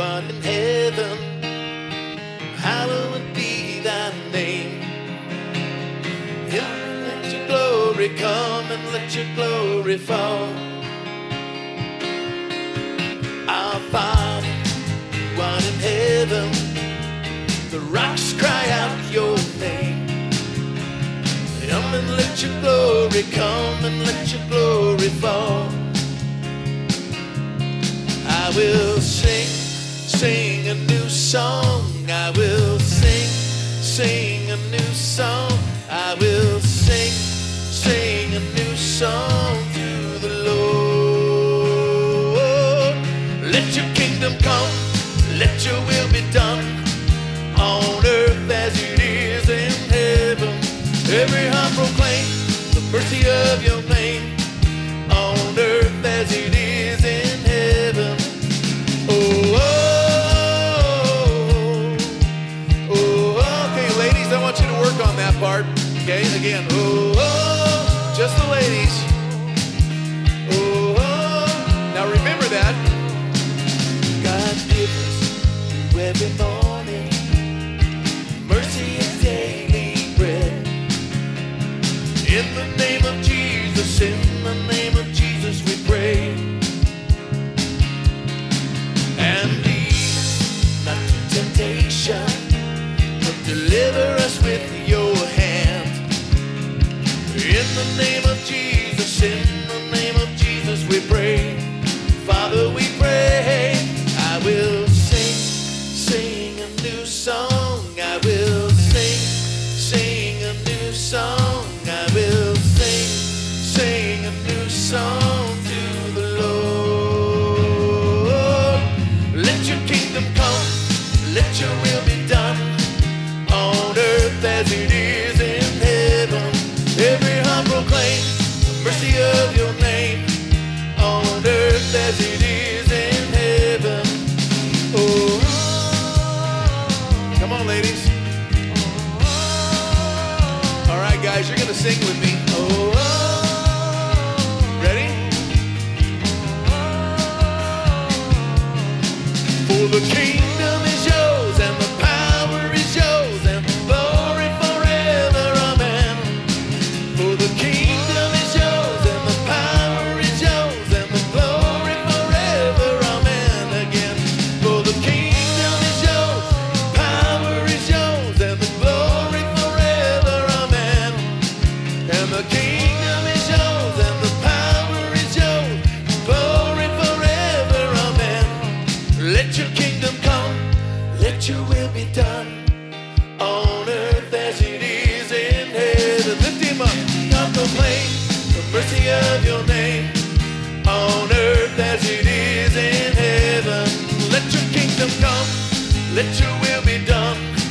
art in heaven, hallowed be thy name. And let your glory come and let your glory fall. Our Father, art in heaven, the rocks cry out your name. Come and let your glory come and let your glory fall. I will sing, sing a new song. I will sing, sing a new song. I will sing, sing a new song to the Lord. Let your kingdom come, let your will be done on earth as it is in heaven. Every Okay, again. Oh, just the ladies. Oh. Now remember that. God us every morning. Mercy is daily bread. In the name of Jesus, in the name ladies. All right, guys, you're gonna sing with me. Ready? For the kingdom be done. On earth as it is in heaven. Lift him up, God proclaim the mercy of your name. On earth as it is in heaven. Let your kingdom come, let your will be done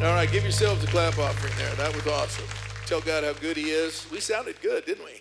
All right, give yourselves a clap offering there. That was awesome. Tell God how good He is. We sounded good, didn't we?